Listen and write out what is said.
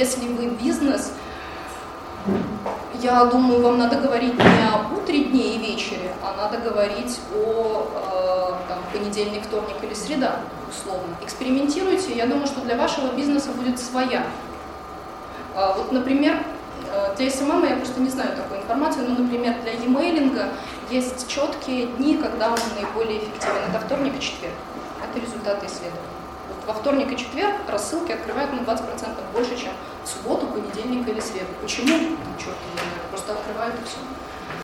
Если вы бизнес, я думаю, вам надо говорить не об утре, дне и вечере, а надо говорить о э, там, понедельник, вторник или среда, условно. Экспериментируйте, я думаю, что для вашего бизнеса будет своя. А, вот, например, э, для SMM я просто не знаю такой информации, но, например, для e-mail есть четкие дни, когда он наиболее эффективен. Это вторник и четверг. Это результаты исследований. Вот во вторник и четверг рассылки открывают на 20% больше, чем субботу, понедельник или среду. Почему? Ну, черт знаю, просто открывают и все.